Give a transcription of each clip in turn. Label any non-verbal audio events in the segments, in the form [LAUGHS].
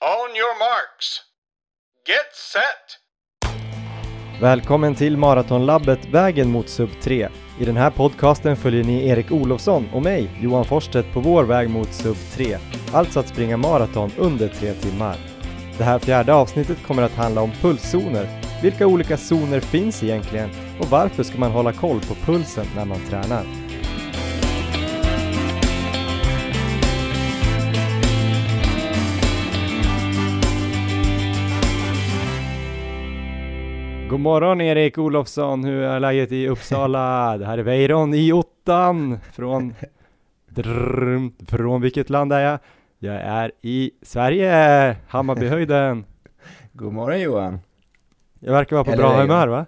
On your marks. Get set! Välkommen till Maratonlabbet Vägen mot sub 3. I den här podcasten följer ni Erik Olofsson och mig, Johan Forsstedt, på vår väg mot sub 3. Alltså att springa maraton under tre timmar. Det här fjärde avsnittet kommer att handla om pulszoner. Vilka olika zoner finns egentligen? Och varför ska man hålla koll på pulsen när man tränar? God morgon Erik Olofsson, hur är läget i Uppsala? Det här är Weiron i ottan från... Drrm, från vilket land är jag? Jag är i Sverige, Hammarbyhöjden. God morgon Johan! Jag verkar vara på Eller bra Weiron. humör va?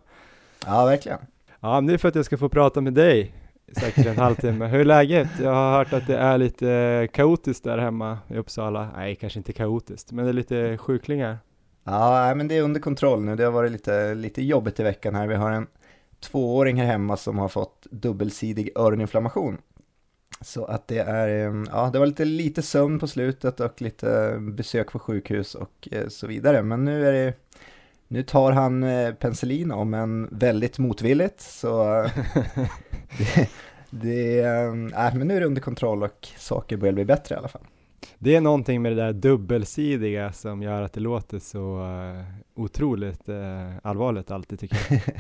Ja, verkligen. Ja, men det är för att jag ska få prata med dig säkert en halvtimme. Hur är läget? Jag har hört att det är lite kaotiskt där hemma i Uppsala. Nej, kanske inte kaotiskt, men det är lite sjuklingar. Ja, men det är under kontroll nu. Det har varit lite, lite jobbigt i veckan här. Vi har en tvååring här hemma som har fått dubbelsidig öroninflammation. Så att det är, ja, det var lite, lite sömn på slutet och lite besök på sjukhus och eh, så vidare. Men nu är det, nu tar han eh, penicillin om en väldigt motvilligt. Så [LAUGHS] eh, [LAUGHS] det, det, nej, men nu är det under kontroll och saker börjar bli bättre i alla fall. Det är någonting med det där dubbelsidiga som gör att det låter så uh, otroligt uh, allvarligt alltid tycker jag. [LAUGHS]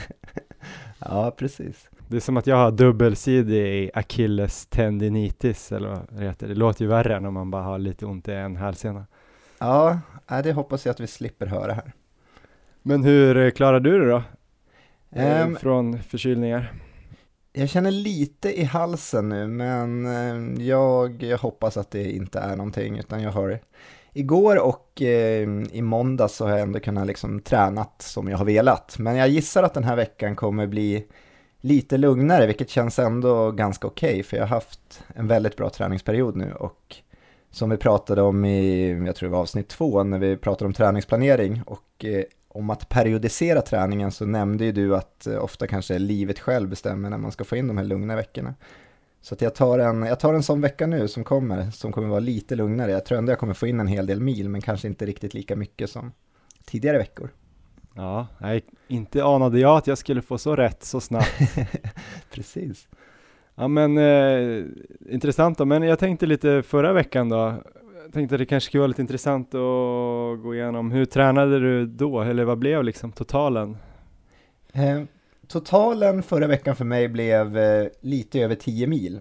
Ja, precis. Det är som att jag har dubbelsidig Achilles tendinitis eller vad det heter. Det låter ju värre än om man bara har lite ont i en hälsena. Ja, det hoppas jag att vi slipper höra här. Men hur eh, klarar du det då? Ehm, Från förkylningar? Jag känner lite i halsen nu, men eh, jag, jag hoppas att det inte är någonting, utan jag har Igår och eh, i måndag så har jag ändå kunnat liksom tränat som jag har velat. Men jag gissar att den här veckan kommer bli lite lugnare, vilket känns ändå ganska okej, för jag har haft en väldigt bra träningsperiod nu och som vi pratade om i, jag tror det var avsnitt två, när vi pratade om träningsplanering och eh, om att periodisera träningen så nämnde ju du att eh, ofta kanske livet själv bestämmer när man ska få in de här lugna veckorna. Så att jag, tar en, jag tar en sån vecka nu som kommer, som kommer vara lite lugnare. Jag tror ändå jag kommer få in en hel del mil, men kanske inte riktigt lika mycket som tidigare veckor. Ja, nej, inte anade jag att jag skulle få så rätt så snabbt. [LAUGHS] Precis. Ja men eh, intressant då, men jag tänkte lite förra veckan då, jag tänkte att det kanske skulle vara lite intressant att gå igenom, hur tränade du då, eller vad blev liksom totalen? Eh, totalen förra veckan för mig blev eh, lite över 10 mil.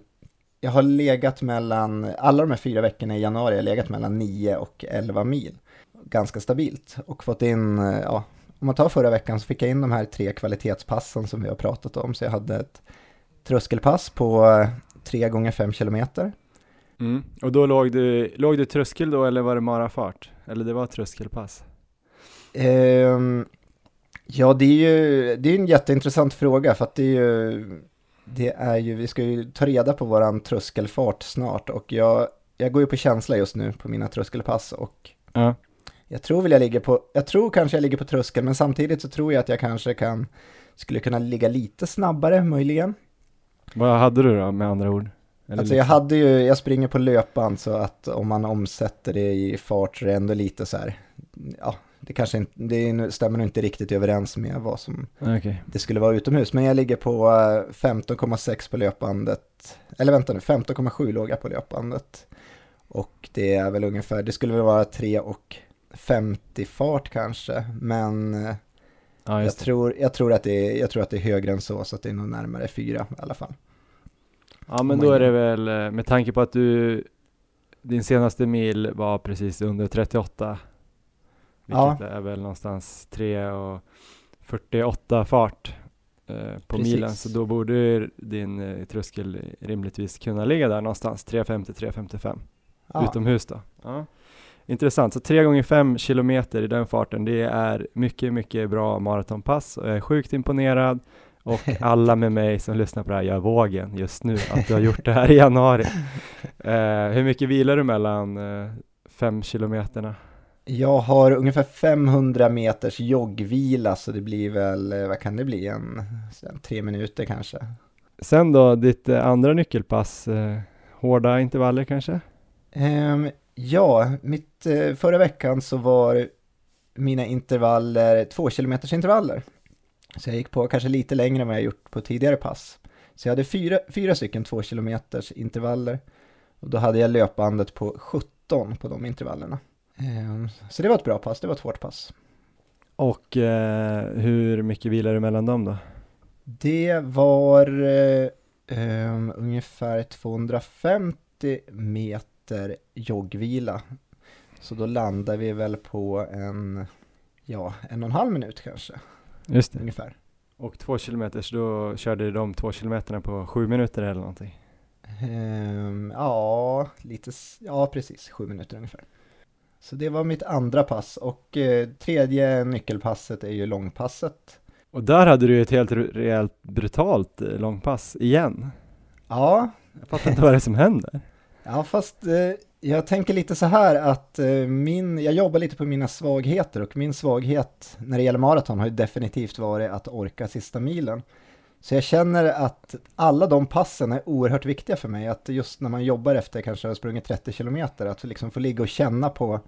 Jag har legat mellan, alla de här fyra veckorna i januari, jag har legat mellan 9 och 11 mil. Ganska stabilt och fått in, eh, ja, om man tar förra veckan så fick jag in de här tre kvalitetspassen som vi har pratat om. Så jag hade ett tröskelpass på eh, 3 gånger 5 kilometer. Mm. Och då låg du, låg du tröskel då eller var det marafart? Eller det var tröskelpass? Ehm, ja, det är ju det är en jätteintressant fråga för att det är ju, det är ju, vi ska ju ta reda på våran tröskelfart snart och jag, jag går ju på känsla just nu på mina tröskelpass och Ja. jag tror väl jag ligger på, jag tror kanske jag ligger på tröskel men samtidigt så tror jag att jag kanske kan, skulle kunna ligga lite snabbare möjligen. Vad hade du då med andra ord? Alltså jag liksom- hade ju, jag springer på löpband så att om man omsätter det i fart så är det ändå lite så här, ja, det kanske inte, det stämmer inte riktigt överens med vad som Okej. det skulle vara utomhus. Men jag ligger på eh, 15,6 på löpbandet, eller vänta nu, 15,7 låg jag på löpbandet. Och det är väl ungefär, det skulle väl vara 3 och 50 fart kanske, men eh, Ja jag tror, jag, tror att det är, jag tror att det är högre än så, så att det är nog närmare 4 i alla fall. Ja men då är det väl, eh, med tanke på att du, din senaste mil var precis under 38, Ja. vilket är väl någonstans 3 och 48 fart eh, på Precis. milen, så då borde din eh, tröskel rimligtvis kunna ligga där någonstans, 350-355 Ja, utomhus då. Ja. Intressant, så 3 gånger 5 kilometer i den farten, det är mycket, mycket bra maratonpass och jag är sjukt imponerad och [LAUGHS] alla med mig som lyssnar på det här gör vågen just nu att du har gjort det här i januari. [LAUGHS] Eh, hur mycket vilar du mellan eh, fem kilometerna? Jag har ungefär 500 meters joggvila, så det blir väl, eh, vad kan det bli, en, en tre minuter kanske. Sen då, ditt eh, andra nyckelpass, eh, hårda intervaller kanske? Ehm, Ja, mitt, eh, förra veckan så var mina intervaller två kilometers intervaller. Så jag gick på kanske lite längre än vad jag gjort på tidigare pass. Så jag hade fyra, fyra stycken två kilometers intervaller. Och då hade jag löpbandet på 17 på de intervallerna. Ehm, Så det var ett bra pass, det var ett hårt pass. Och eh, hur mycket vilar du mellan dem då? Det var eh, ehm, ungefär 250 meter joggvila. Så då landar vi väl på en, ja, en och en halv minut kanske, Just ungefär. Och två kilometer, så då körde de två kilometerna på sju minuter eller någonting? Ehm, ja, lite, ja precis, sju minuter ungefär. Så det var mitt andra pass och eh, tredje nyckelpasset är ju långpasset. Och där hade du ju ett helt re- rejält brutalt eh, långpass igen. Ja, Jag fattar inte vad det är som händer. [LAUGHS] Ja, fast eh, jag tänker lite så här att eh, min, jag jobbar lite på mina svagheter och min svaghet när det gäller maraton har ju definitivt varit att orka sista milen. Så jag känner att alla de passen är oerhört viktiga för mig, att just när man jobbar efter kanske har sprungit 30 kilometer, att liksom få ligga och känna på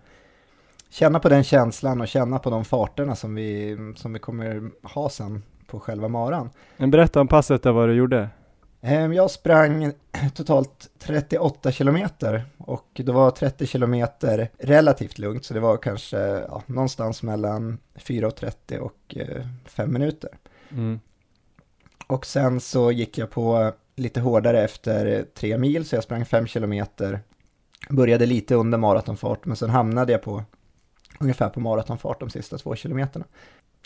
Känna på den känslan och känna på de farterna som vi, som vi kommer ha sen på själva maran. Men berätta om passet där vad du gjorde. Ehm, Jag sprang totalt 38 kilometer och det var 30 kilometer relativt lugnt så det var kanske ja, någonstans mellan 4.30 och 5 minuter. Mm. Och sen så gick jag på lite hårdare efter tre mil så jag sprang 5 kilometer. Började lite under maratonfart men sen hamnade jag på ungefär på maratonfart de sista två kilometerna.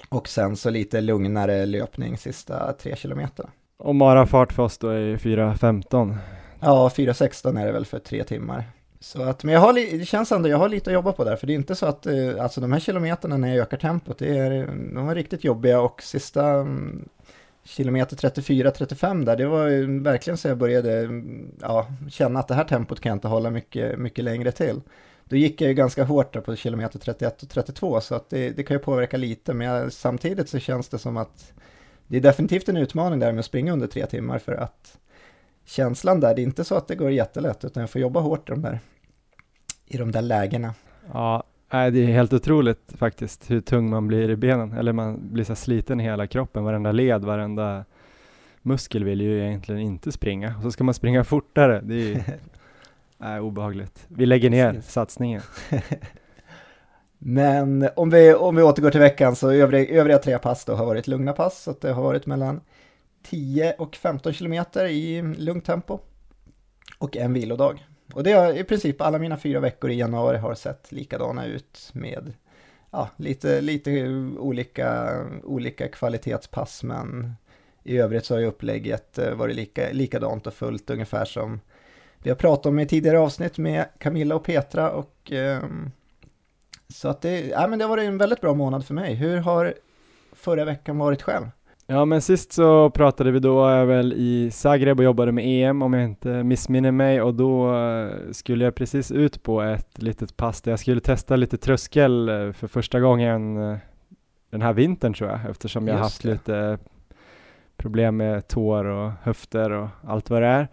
Och sen så lite lugnare löpning sista tre kilometerna. Och marafart för oss då är ju 4.15. Ja, 4.16 är det väl för tre timmar. Så att, men jag har, li- det känns ändå, jag har lite att jobba på där, för det är inte så att, eh, alltså de här kilometerna när jag ökar tempot, det är, de var riktigt jobbiga och sista mm, kilometer 34-35 där, det var ju verkligen så jag började, mm, ja, känna att det här tempot kan jag inte hålla mycket, mycket längre till. Då gick jag ju ganska hårt där på kilometer 31 och 32, så att det, det kan ju påverka lite, men jag, samtidigt så känns det som att det är definitivt en utmaning där med att springa under tre timmar, för att känslan där, det är inte så att det går jättelätt, utan jag får jobba hårt i de där, i de där lägena. Ja, det är helt otroligt faktiskt hur tung man blir i benen. Eller man blir så sliten i hela kroppen. Varenda led, varenda muskel vill ju egentligen inte springa. Och så ska man springa fortare. Det är ju [LAUGHS] nej, obehagligt. Vi lägger ner satsningen. [LAUGHS] Men om vi, om vi återgår till veckan så övriga, övriga tre pass då har varit lugna pass, så att det har varit mellan 10 och 15 kilometer i lugnt tempo och en vilodag. Och det har i princip alla mina fyra veckor i januari har sett likadana ut med ja, lite, lite olika, olika kvalitetspass, men i övrigt så har ju upplägget eh, varit lika, likadant och fullt ungefär som vi har pratat om i tidigare avsnitt med Camilla och Petra och ehm, så att det, ja, men det har varit en väldigt bra månad för mig. Hur har förra veckan varit själv? Ja, men sist så pratade vi då jag väl i Zagreb och jobbade med EM om jag inte missminner mig och då eh, skulle jag precis ut på ett litet pass där jag skulle testa lite tröskel eh, för första gången eh, den här vintern tror jag eftersom jag Just haft det. lite problem med tår och höfter och allt vad det är.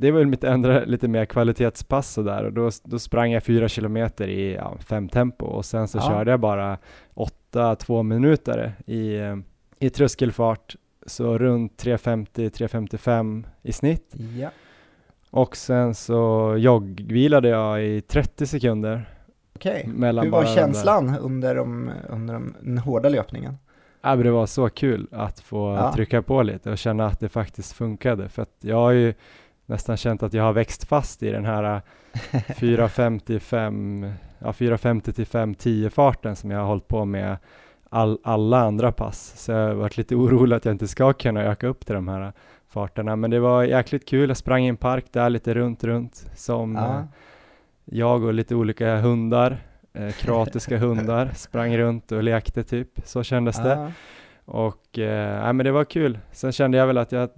Det var väl mitt andra lite mer kvalitetspass och där och då, då sprang jag fyra kilometer i ja, fem tempo och sen så Ja. körde jag bara åtta två minuter i, eh, i tröskelfart så runt 3.50-3.55 i snitt Ja. och sen så joggvilade jag i 30 sekunder Okej. mellan Hur var känslan under, de, under de, den hårda löpningen? Ja, det var så kul att få Ja. trycka på lite och känna att det faktiskt funkade för att jag har ju nästan känt att jag har växt fast i den här [LAUGHS] 4.55 ja, 4.50 till 5.10 farten som jag har hållit på med all, alla andra pass så jag har varit lite orolig att jag inte ska kunna öka upp till de här farterna men det var jäkligt kul, jag sprang i en park där lite runt runt som Ja. jag och lite olika hundar eh, kroatiska [LAUGHS] hundar sprang runt och lekte typ, så kändes det Ja. och eh, nej, men det var kul. Sen kände jag väl att jag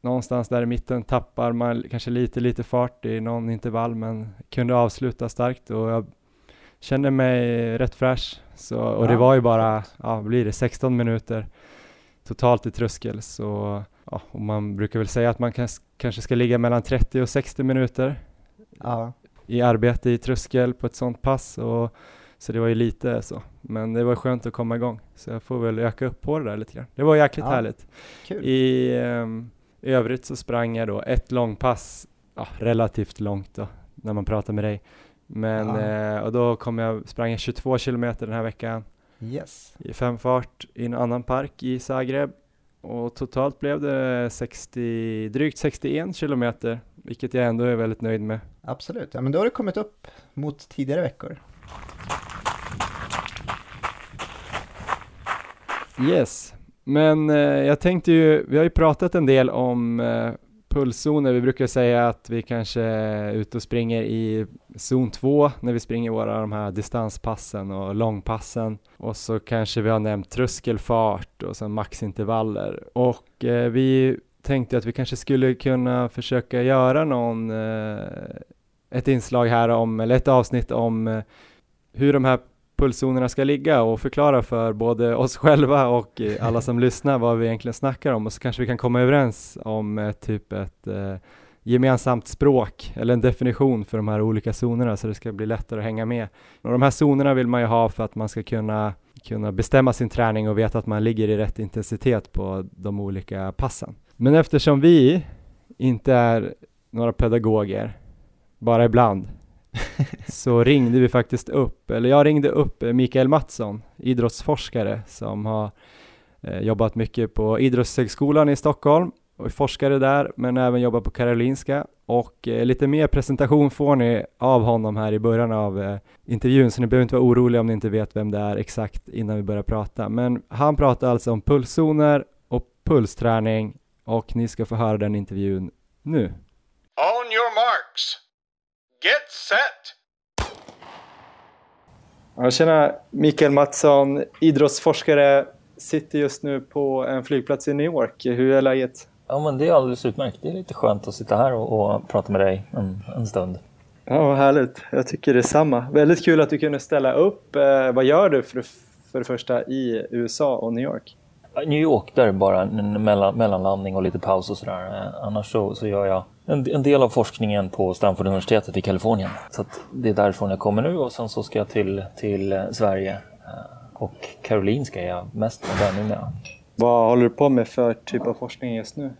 någonstans där i mitten tappar man kanske lite, lite fart i någon intervall men kunde avsluta starkt och jag kände mig rätt fräsch. Så, och det Ja, var ju bara, ja blir det, 16 minuter totalt i tröskel så ja, och man brukar väl säga att man kans- kanske ska ligga mellan 30 och 60 minuter Ja. i arbete i tröskel på ett sånt pass och så det var ju lite så. Men det var skönt att komma igång så jag får väl öka upp på det där lite grann. Det var jäkligt Ja, härligt. Kul. I um, övrigt så sprang jag då ett långpass, ja, relativt långt då när man pratar med dig. Men Ja. eh, och då kom jag, sprang jag 22 kilometer den här veckan Yes. i femfart i en annan park i Zagreb och totalt blev det 60, drygt 61 kilometer, vilket jag ändå är väldigt nöjd med. Absolut. Ja, men då har du kommit upp mot tidigare veckor. Yes, men eh, jag tänkte ju, vi har ju pratat en del om eh, pulszoner. Vi brukar säga att vi kanske är ute och springer i zon 2 när vi springer våra de här distanspassen och långpassen. Och så kanske vi har nämnt tröskelfart och sen maxintervaller. Och eh, vi tänkte att vi kanske skulle kunna försöka göra någon, eh, ett inslag här om, eller ett avsnitt om eh, hur de här pulszonerna ska ligga och förklara för både oss själva och eh, alla som lyssnar vad vi egentligen snackar om och så kanske vi kan komma överens om eh, typ ett eh, gemensamt språk eller en definition för de här olika zonerna så det ska bli lättare att hänga med. Och de här zonerna vill man ju ha för att man ska kunna, kunna bestämma sin träning och veta att man ligger i rätt intensitet på de olika passen. Men eftersom vi inte är några pedagoger, bara ibland, [LAUGHS] så ringde vi faktiskt upp, eller jag ringde upp Mikael Mattsson, idrottsforskare som har eh, jobbat mycket på Idrottshögskolan i Stockholm och är forskare där, men även jobbar på Karolinska och eh, lite mer presentation får ni av honom här i början av eh, intervjun, så ni behöver inte vara oroliga om ni inte vet vem det är exakt innan vi börjar prata. Men han pratar alltså om pulszoner och pulsträning och ni ska få höra den intervjun nu. On your marks. Get set. Ja, tjena, Mikael Mattsson, idrottsforskare, sitter just nu på en flygplats i New York. Hur är läget? Ja, men det är alldeles utmärkt. Det är lite skönt att sitta här och, och prata med dig en, en stund. Ja, vad härligt. Jag tycker detsamma. Väldigt kul att du kunde ställa upp. Eh, vad gör du för, för det första i USA och New York? New York, där är bara en mellan, mellanlandning och lite paus och sådär. Eh, Annars så, så gör jag en, en del av forskningen på Stanford universitetet i Kalifornien. Så det är därifrån jag kommer nu och sen så ska jag till, till eh, Sverige. Eh, Och Karolinska är jag mest med där numera. Vad håller du på med för typ av forskning just nu?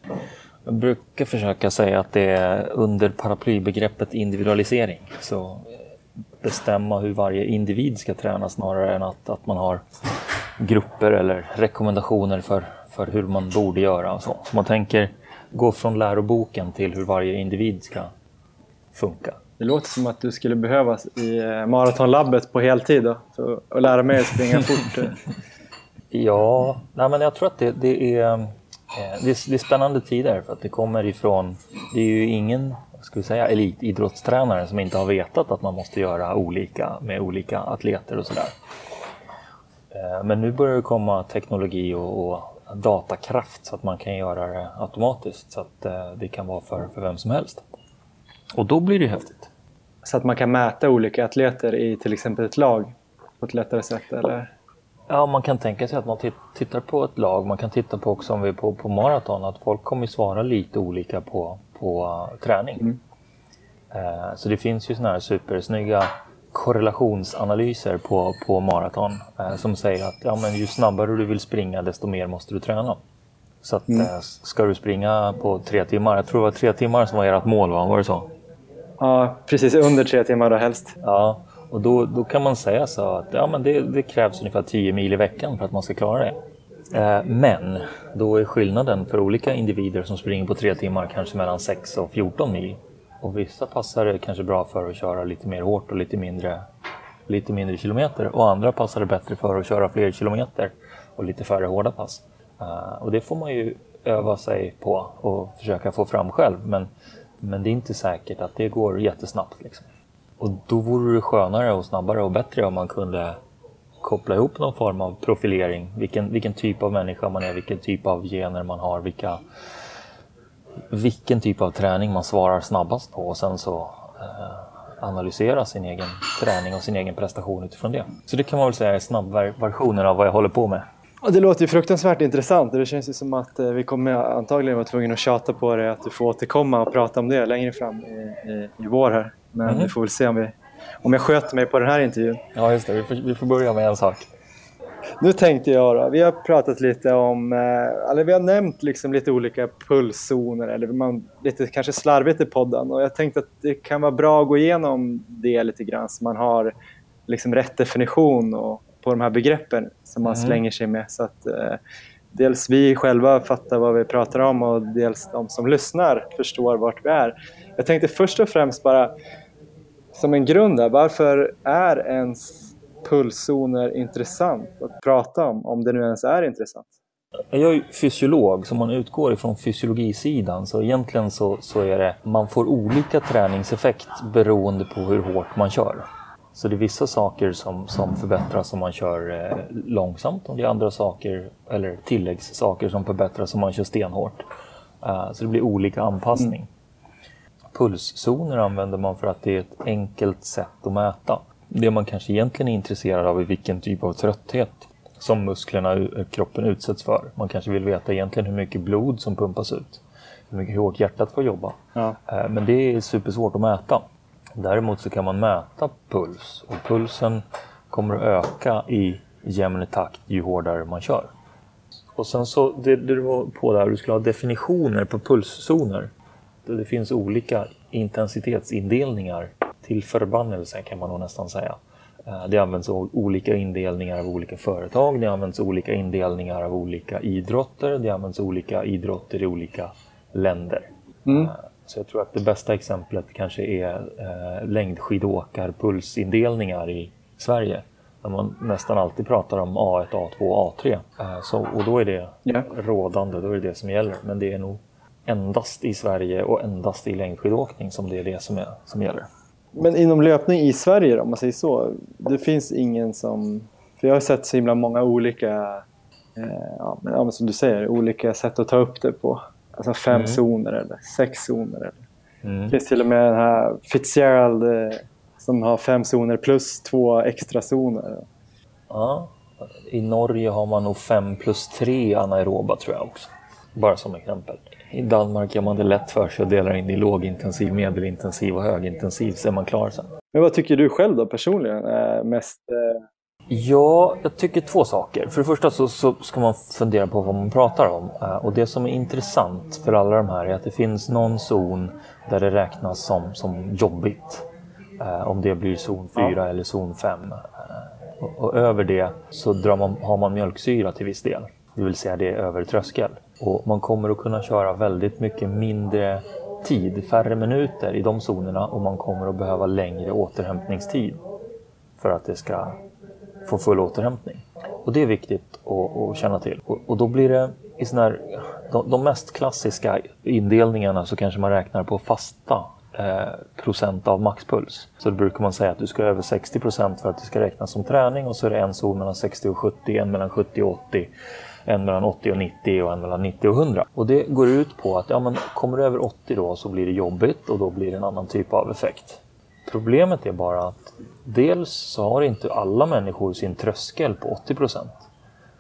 Jag brukar försöka säga att det är under paraplybegreppet individualisering. Så eh, bestämma hur varje individ ska träna snarare än att, att man har grupper eller rekommendationer för, för hur man borde göra och så. Så man tänker gå från läroboken till hur varje individ ska funka. Det låter som att du skulle behövas i eh, maratonlabbet på heltid då, för att lära mig att springa fort. [LAUGHS] Ja, nej men jag tror att det, det, är, eh, det, är, det är spännande tider för att det kommer ifrån, det är ju ingen ska vi säga, elitidrottstränare som inte har vetat att man måste göra olika med olika atleter och sådär. Eh, Men nu börjar det komma teknologi och, och datakraft så att man kan göra det automatiskt så att eh, det kan vara för, för vem som helst. Och då blir det häftigt. Så att man kan mäta olika atleter i till exempel ett lag på ett lättare sätt eller? Ja, man kan tänka sig att man tit- tittar på ett lag. Man kan titta på också om vi är på, på maraton att folk kommer svara lite olika på, på uh, träning. Eh, så det finns ju sådana här supersnygga korrelationsanalyser på, på maraton eh, som säger att ja, men ju snabbare du vill springa desto mer måste du träna. Så att, eh, ska du springa på tre timmar, jag tror det var tre timmar som var ert mål, va? var det så? Ja, precis under tre timmar då helst. Ja, och då, då kan man säga så att ja, men det, det krävs ungefär 10 mil i veckan för att man ska klara det. Eh, Men då är skillnaden för olika individer som springer på tre timmar kanske mellan 6 och 14 mil. Och vissa passar det kanske bra för att köra lite mer hårt och lite mindre, lite mindre kilometer. Och andra passar det bättre för att köra fler kilometer och lite färre hårda pass. Uh, Och det får man ju öva sig på och försöka få fram själv. Men, men det är inte säkert att det går jättesnabbt. Liksom. Och då vore det skönare och snabbare och bättre om man kunde koppla ihop någon form av profilering. Vilken, vilken typ av människa man är, vilken typ av gener man har, vilka, vilken typ av träning man svarar snabbast på och sen så eh, analysera sin egen träning och sin egen prestation utifrån det. Så det kan man väl säga är snabbversionen av vad jag håller på med. det låter ju fruktansvärt intressant och det känns ju som att eh, vi kommer antagligen vara tvungna att tjata på dig att du får återkomma och prata om det längre fram i, i, i vår här. Men Mhm. vi får väl se om, vi, om jag sköter mig på den här intervjun. Ja, just det. Vi får, vi får börja med en sak. Nu tänkte jag då, vi har pratat lite om, eh, eller vi har nämnt liksom lite olika pulszoner eller man, lite kanske slarvigt i podden och jag tänkte att det kan vara bra att gå igenom det lite grann så man har liksom rätt definition och, på de här begreppen som man Mm. slänger sig med så att eh, dels vi själva fattar vad vi pratar om och dels de som lyssnar förstår vart vi är. Jag tänkte först och främst bara som en grund där, varför är ens pulszoner intressant att prata om, om det nu ens är intressant? Jag är fysiolog, så man utgår ifrån fysiologisidan. Så egentligen så, så är det, man får olika träningseffekt beroende på hur hårt man kör. Så det är vissa saker som, som förbättras om man kör eh, långsamt och det är andra saker, eller tilläggssaker som förbättras om man kör stenhårt. Eh, så det blir olika anpassning. Pulszoner använder man för att det är ett enkelt sätt att mäta. Det man kanske egentligen är intresserad av är vilken typ av trötthet som musklerna i kroppen utsätts för. Man kanske vill veta egentligen hur mycket blod som pumpas ut. Hur mycket hårt hjärtat får jobba. Ja. Eh, Men det är supersvårt att mäta. Däremot så kan man mäta puls och pulsen kommer att öka i jämn takt ju hårdare man kör. Och sen så, det, det du var på där, du skulle ha definitioner på pulszoner. Det finns olika intensitetsindelningar till förbannelse kan man nog nästan säga. Eh, Det används olika indelningar av olika företag, det används olika indelningar av olika idrotter, det används olika idrotter i olika länder. Eh, Så jag tror att det bästa exemplet kanske är eh, längdskidåkarpulsindelningar i Sverige. Där man nästan alltid pratar om A1, A2, A3. Eh, så, och då är det Ja. rådande, då är det det som gäller. Men det är nog endast i Sverige och endast i längdskidåkning som det är det som, är, som gäller. Men inom löpning i Sverige då, om man säger så, det finns ingen som... För jag har sett så himla många olika, eh, ja, men, ja, men som du säger, olika sätt att ta upp det på. Alltså fem Mm. zoner eller sex zoner. Eller. Mm. Det finns till och med den här Fitzgerald eh, som har fem zoner plus två extra zoner. Ja. I Norge har man nog 5 plus 3 anaeroba tror jag också. Bara som exempel. I Danmark gör man det lätt för sig och delar in i lågintensiv, medelintensiv och högintensiv så är man klar sen. Men vad tycker du själv då personligen är mest... Eh, Ja, jag tycker två saker. För det första så, så ska man fundera på vad man pratar om. Eh, Och det som är intressant för alla de här är att det finns någon zon där det räknas som, som jobbigt. Eh, Om det blir zon 4 eller zon 5. Eh, Och, och över det så drar man, har man mjölksyra till viss del. Det vill säga det är över tröskel. Och man kommer att kunna köra väldigt mycket mindre tid, färre minuter i de zonerna och man kommer att behöva längre återhämtningstid för att det ska få full återhämtning. Och det är viktigt att, att känna till. Och, och då blir det i såna här, de, de mest klassiska indelningarna så kanske man räknar på fasta eh, procent av maxpuls. Så då brukar man säga att du ska över 60 procent för att det ska räknas som träning och så är det en zon mellan 60 och 70, en mellan 70 och 80, en mellan 80 och 90 och en mellan 90 och 100. Och det går ut på att ja, men kommer du över 80 då så blir det jobbigt och då blir det en annan typ av effekt. Problemet är bara att dels så har inte alla människor sin tröskel på 80 procent.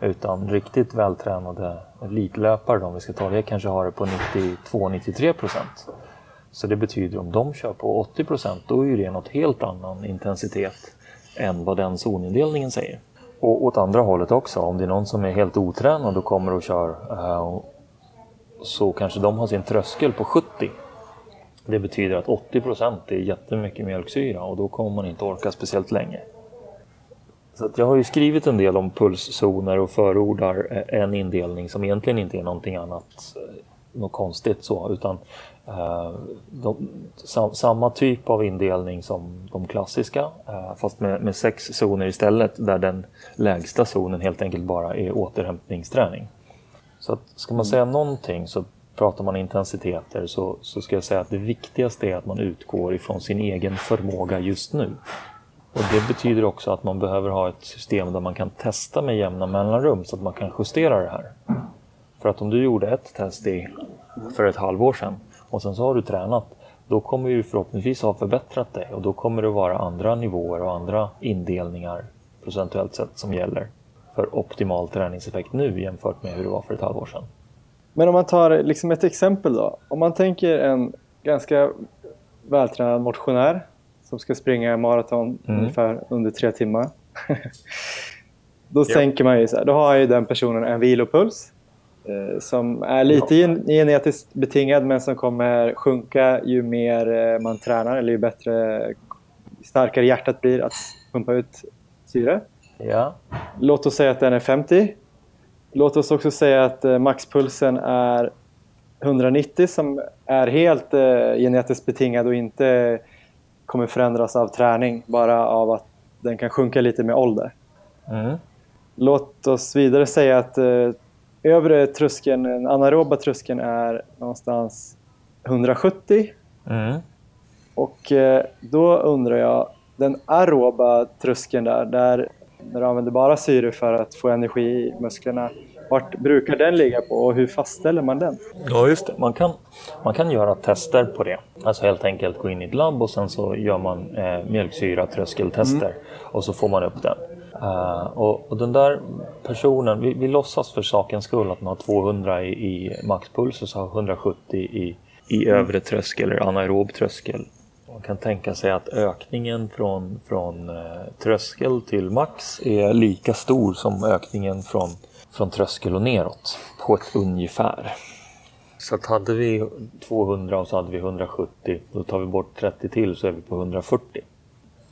Utan riktigt vältränade elitlöpare, om vi ska ta det, kanske har det på 92-93 procent. Så det betyder om de kör på 80 procent, då är det något helt annan intensitet än vad den zonindelningen säger. Och åt andra hållet också, om det är någon som är helt otränad och kommer och kör eh, så kanske de har sin tröskel på 70. Det betyder att 80 procent är jättemycket mjölksyra och då kommer man inte orka speciellt länge. Så att jag har ju skrivit en del om pulszoner och förordar eh, en indelning som egentligen inte är någonting annat, eh, något konstigt så, utan eh, de, sam, samma typ av indelning som de klassiska, eh, fast med, med sex zoner istället, där den lägsta zonen helt enkelt bara är återhämtningsträning. Så att ska man säga någonting så pratar man intensiteter så, så ska jag säga att det viktigaste är att man utgår ifrån sin egen förmåga just nu. Och Det betyder också att man behöver ha ett system där man kan testa med jämna mellanrum så att man kan justera det här. För att om du gjorde ett test i, för ett halvår sedan och sen så har du tränat, då kommer du förhoppningsvis ha förbättrat dig och då kommer det vara andra nivåer och andra indelningar procentuellt sett som gäller. för optimal träningseffekt nu jämfört med hur det var för ett halvår sedan. Men om man tar liksom ett exempel då. Om man tänker en ganska vältränad motionär som ska springa maraton mm. ungefär under tre timmar. [LAUGHS] då ja. tänker man ju så här, då har ju den personen en vilopuls som är lite genetiskt betingad men som kommer sjunka ju mer eh, man tränar eller ju bättre, starkare hjärtat blir att pumpa ut syre. Ja. Låt oss säga att den är 50. Låt oss också säga att eh, maxpulsen är 190 som är helt eh, genetiskt betingad och inte kommer förändras av träning, bara av att den kan sjunka lite med ålder. Mm. Låt oss vidare säga att eh, övre tröskeln, den anaeroba tröskeln är någonstans 170. Mm. Och eh, då undrar jag, den aeroba tröskeln där, där när du använder bara syre för att få energi i musklerna, vart brukar den ligga på och hur fastställer man den? Ja, just det. Man kan, man kan göra tester på det. Alltså helt enkelt gå in i ett labb och sen så gör man eh, mjölksyra-tröskeltester mm. och så får man upp den. Uh, och, och, den där personen, vi, vi låtsas för sakens skull att man har 200 i, i maxpuls och så har 170 i, i övre tröskel eller anaerob tröskel. Man kan tänka sig att ökningen från, från uh, tröskel till max är lika stor som ökningen från från tröskel och neråt på ett ungefär. Så att hade vi 200 och så hade vi 170, då tar vi bort 30 till så är vi på 140.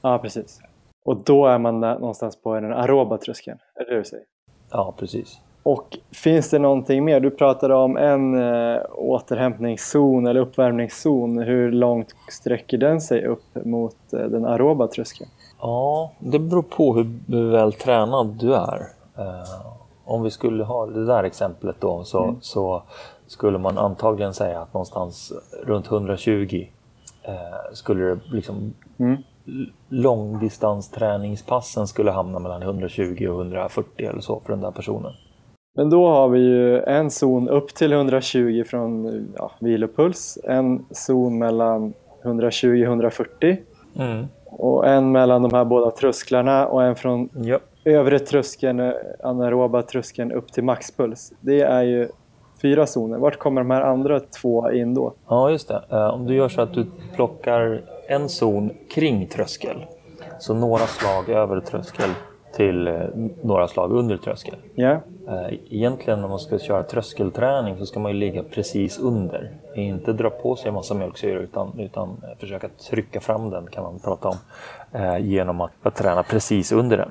Ja, precis. Och då är man någonstans på den aeroba tröskeln, är det det du säger? Ja, precis. Och finns det någonting mer? Du pratade om en äh, återhämtningszon eller uppvärmningszon. Hur långt sträcker den sig upp mot äh, den aeroba tröskeln? Ja, det beror på hur, hur väl tränad du är. Uh, om vi skulle ha det där exemplet då så, mm. så skulle man antagligen säga att någonstans runt 120 eh, skulle det liksom mm. Långdistansträningspassen skulle hamna mellan 120 och 140 eller så för den där personen. Men då har vi ju en zon upp till 120 från ja, vilopuls, en zon mellan 120 och 140 mm. och en mellan de här båda trösklarna och en från ja övre tröskeln, anaeroba tröskeln upp till maxpuls. Det är ju fyra zoner. Vart kommer de här andra två in då? Ja, just det. Eh, om du gör så att du plockar en zon kring tröskel, så några slag över tröskel till eh, några slag under tröskel. Yeah. Egentligen när man ska köra tröskelträning så ska man ju ligga precis under. Inte dra på sig en massa mjölksyra utan, utan försöka trycka fram den kan man prata om genom att, att träna precis under den.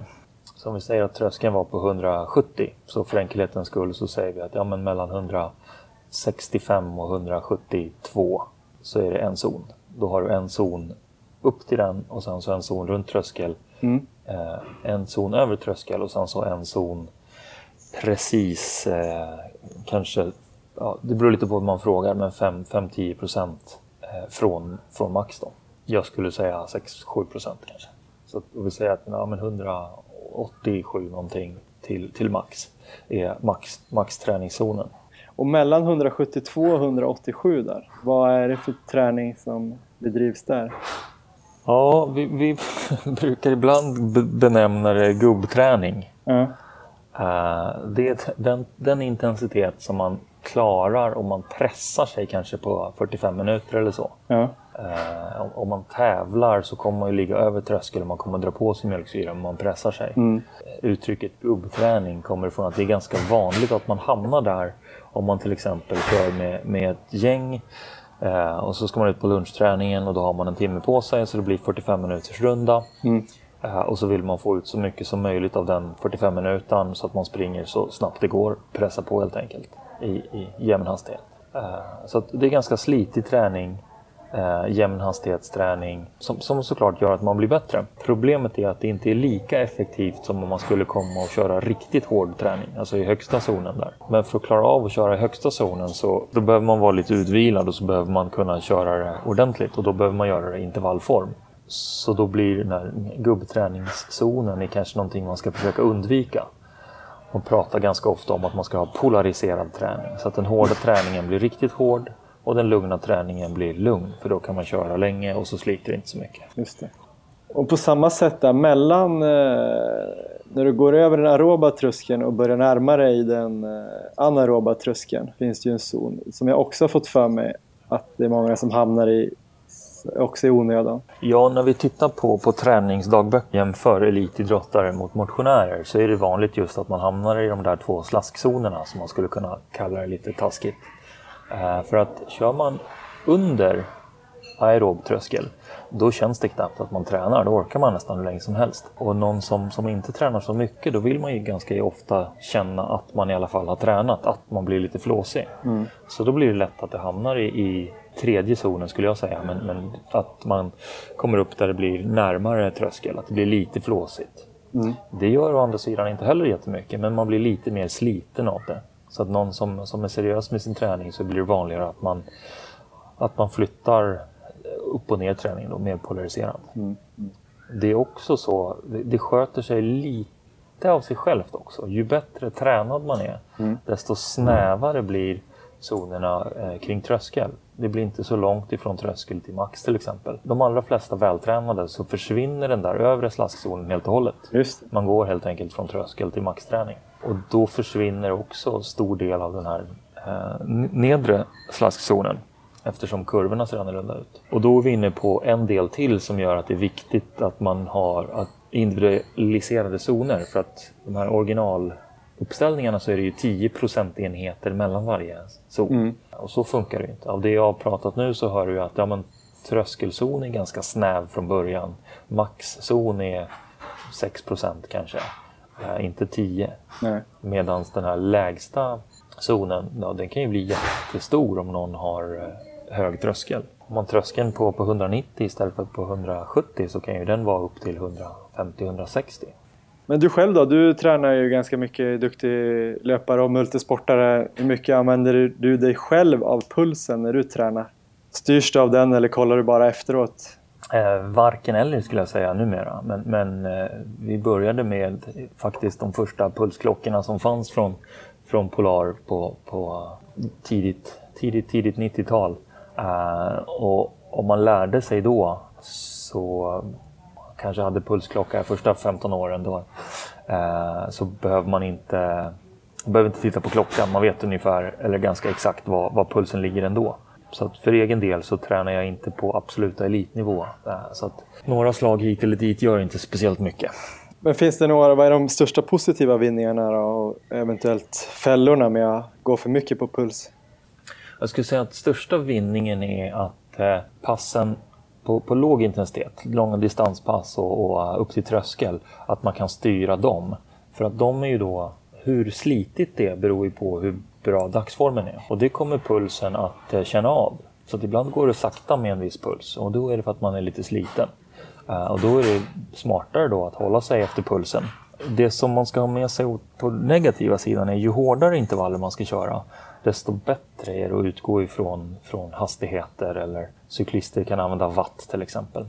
Så om vi säger att tröskeln var på 170 så för enkelhetens skull så säger vi att ja, men mellan 165 och 172 så är det en zon. Då har du en zon upp till den och sen så en zon runt tröskel. Mm. Eh, en zon över tröskel och sen så en zon precis eh, kanske, ja, det beror lite på vad man frågar, men 5-10 procent eh, från, från max då. Jag skulle säga 6-7 procent kanske. Så vi säger att ja, men 100, 87 någonting till, till max är max, max träningszonen. Och mellan 172 och 187 där, vad är det för träning som bedrivs där? Ja, vi, vi [LAUGHS] brukar ibland benämna det gubbträning. Mm. Det är den, den intensitet som man klarar om man pressar sig kanske på 45 minuter eller så. Eh, om man tävlar så kommer man ju ligga över tröskeln och man kommer dra på sig mjölksyra om man pressar sig. Mm. Uttrycket gubbträning kommer från att det är ganska vanligt att man hamnar där om man till exempel kör med, med ett gäng eh, och så ska man ut på lunchträningen och då har man en timme på sig så det blir 45 minuters runda. Mm. Eh, och så vill man få ut så mycket som möjligt av den 45 minuten så att man springer så snabbt det går, pressa på helt enkelt i, i jämn hastighet. Eh, så det är ganska slitig träning eh, jämn hastighetsträning som, som såklart gör att man blir bättre. Problemet är att det inte är lika effektivt som om man skulle komma och köra riktigt hård träning, alltså i högsta zonen där. Men för att klara av att köra i högsta zonen så då behöver man vara lite utvilad och så behöver man kunna köra det ordentligt och då behöver man göra det i intervallform. Så då blir den här gubbträningszonen är kanske någonting man ska försöka undvika. Man pratar ganska ofta om att man ska ha polariserad träning så att den hårda träningen blir riktigt hård och den lugna träningen blir lugn för då kan man köra länge och så sliter det inte så mycket. Just det. Och på samma sätt där mellan eh, när du går över den aeroba tröskeln och börjar närma dig den eh, anaeroba tröskeln finns det ju en zon som jag också har fått för mig att det är många som hamnar i också i onödan. Ja, när vi tittar på, på träningsdagböcker jämför elitidrottare mot motionärer så är det vanligt just att man hamnar i de där två slaskzonerna som man skulle kunna kalla det lite taskigt. Eh, för att kör man under aerob tröskel då känns det knappt att man tränar. Då orkar man nästan hur länge som helst. Och någon som, som inte tränar så mycket, då vill man ju ganska ofta känna att man i alla fall har tränat, att man blir lite flåsig. Mm. Så då blir det lätt att det hamnar i, i tredje zonen skulle jag säga, men, men, att man kommer upp där det blir närmare tröskel, att det blir lite flåsigt. Mm. Det gör å andra sidan inte heller jättemycket, men man blir lite mer sliten av det. Så att någon som, som är seriös med sin träning så blir det vanligare att man, att man flyttar upp och ner träningen då, mer polariserad. Mm. Mm. Det är också så, det, det sköter sig lite av sig självt också. Ju bättre tränad man är, mm. desto snävare blir zonerna eh, kring tröskel. Det blir inte så långt ifrån tröskel till max till exempel. De allra flesta vältränade så försvinner den där övre slaskzonen helt och hållet. Just. Man går helt enkelt från tröskel till maxträning. Och då försvinner också stor del av den här eh, nedre slaskzonen eftersom kurvorna ser annorlunda ut. Och då är vi inne på en del till som gör att det är viktigt att man har individualiserade zoner för att de här originaluppställningarna så är det ju 10 procentenheter mellan varje zon. Mm. Och så funkar det inte. Av det jag har pratat nu så hör du att ja, men, tröskelzon är ganska snäv från början. Maxzon är 6% kanske, äh, inte 10. Medan den här lägsta zonen, ja, den kan ju bli jättestor om någon har eh, hög tröskel. Om man tröskeln på, på 190 istället för på 170 så kan ju den vara upp till 150-160. Men du själv då? Du tränar ju ganska mycket, duktig löpare och multisportare. Hur mycket använder du dig själv av pulsen när du tränar? Styrs du av den eller kollar du bara efteråt? Eh, varken eller skulle jag säga numera. Men, men eh, vi började med faktiskt de första pulsklockorna som fanns från, från Polar på, på tidigt, tidigt, tidigt 90-tal. Eh, och om man lärde sig då så kanske hade pulsklocka första 15 åren då uh, så behöver man inte behöver inte titta på klockan. Man vet ungefär, eller ganska exakt, var, var pulsen ligger ändå. Så för egen del så tränar jag inte på absoluta elitnivå. Uh, så några slag hit eller dit gör inte speciellt mycket. Men finns det några, vad är de största positiva vinningarna då, och eventuellt fällorna med att gå för mycket på puls? Jag skulle säga att största vinningen är att eh, passen på, på låg intensitet, långa distanspass och, och eh, upp till tröskel, att man kan styra dem. För att de är ju då, hur slitigt det är beror ju på hur bra dagsformen är. Och det kommer pulsen att eh, känna av. Så att ibland går det sakta med en viss puls och då är det för att man är lite sliten. Eh, och då är det smartare då att hålla sig efter pulsen. Det som man ska ha med sig på negativa sidan är ju hårdare intervaller man ska köra, desto bättre är det att utgå ifrån från hastigheter eller cyklister kan använda watt till exempel.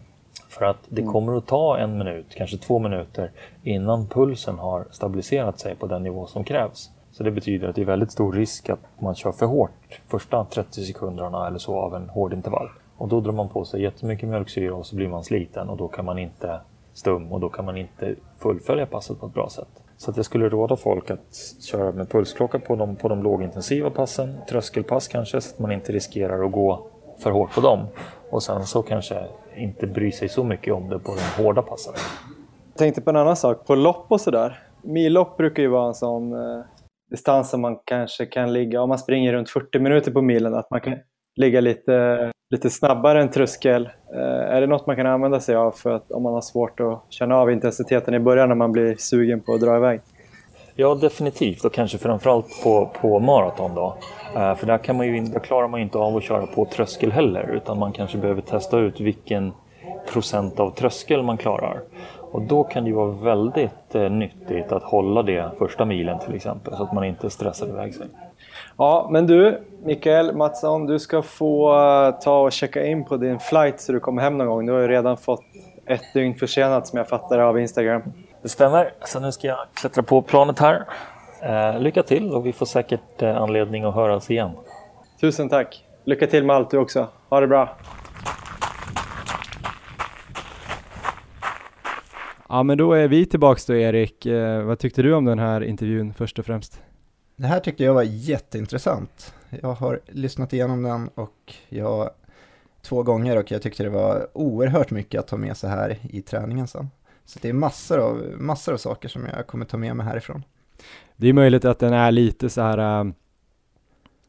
För att det mm. kommer att ta en minut, kanske två minuter innan pulsen har stabiliserat sig på den nivå som krävs. Så det betyder att det är väldigt stor risk att man kör för hårt första 30 sekunderna eller så av en hård intervall. Och då drar man på sig jättemycket mjölksyra och så blir man sliten och då kan man inte stum och då kan man inte fullfölja passet på ett bra sätt. Så att jag skulle råda folk att köra med pulsklocka på de, på de lågintensiva passen, tröskelpass kanske, så att man inte riskerar att gå för hårt på dem. Och sen så kanske inte bry sig så mycket om det på de hårda passen. Jag tänkte på en annan sak, på lopp och sådär. Millopp brukar ju vara en sån eh, distans som man kanske kan ligga, om man springer runt 40 minuter på milen, att man kan ligga lite, lite snabbare än tröskel. Eh, är det något man kan använda sig av för att, om man har svårt att känna av intensiteten i början när man blir sugen på att dra iväg? Ja, definitivt och kanske framförallt på, på maraton då. Eh, för där, kan man ju, där klarar man ju inte av att köra på tröskel heller utan man kanske behöver testa ut vilken procent av tröskel man klarar. Och då kan det ju vara väldigt eh, nyttigt att hålla det första milen till exempel så att man inte stressar iväg sig. Ja, men du, Mikael Mattsson, du ska få uh, ta och checka in på din flight så du kommer hem någon gång. Du har ju redan fått ett dygn försenat som jag fattar av Instagram. Det stämmer, så nu ska jag klättra på planet här. Uh, lycka till och vi får säkert uh, anledning att höras igen. Tusen tack! Lycka till med allt du också. Ha det bra! Ja, men då är vi tillbaks då Erik. Eh, vad tyckte du om den här intervjun först och främst? Det här tyckte jag var jätteintressant. Jag har lyssnat igenom den och jag två gånger och jag tyckte det var oerhört mycket att ta med sig här i träningen sen. Så det är massor av, massor av saker som jag kommer ta med mig härifrån. Det är möjligt att den är lite så här, äh,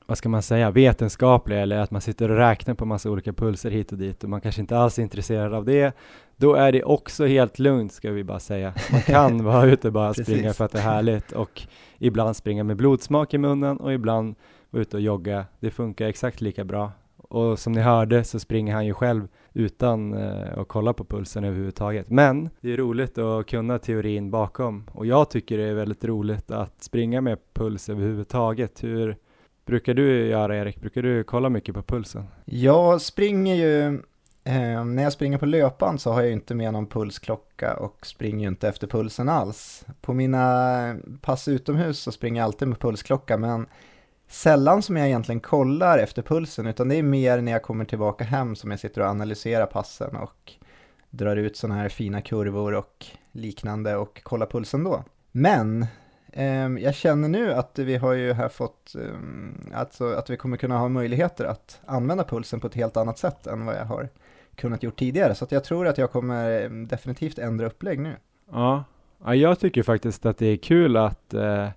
vad ska man säga, vetenskaplig eller att man sitter och räknar på massa olika pulser hit och dit och man kanske inte alls är intresserad av det. Då är det också helt lugnt ska vi bara säga. Man kan [LAUGHS] vara ute och bara springa för att det är härligt och ibland springa med blodsmak i munnen och ibland vara ute och jogga. Det funkar exakt lika bra. Och som ni hörde så springer han ju själv utan eh, att kolla på pulsen överhuvudtaget. Men det är roligt att kunna teorin bakom och jag tycker det är väldigt roligt att springa med puls överhuvudtaget. Hur brukar du göra Erik? Brukar du kolla mycket på pulsen? Jag springer ju, eh, när jag springer på löpan så har jag ju inte med någon pulsklocka och springer ju inte efter pulsen alls. På mina pass utomhus så springer jag alltid med pulsklocka men sällan som jag egentligen kollar efter pulsen, utan det är mer när jag kommer tillbaka hem som jag sitter och analyserar passen och drar ut sådana här fina kurvor och liknande och kollar pulsen då. Men jag känner nu att vi har ju här fått, eh, alltså att vi kommer kunna ha möjligheter att använda pulsen på ett helt annat sätt än vad jag har kunnat gjort tidigare. Så att jag tror att jag kommer eh, definitivt ändra upplägg nu. Ja, ja jag tycker faktiskt att det är kul att eh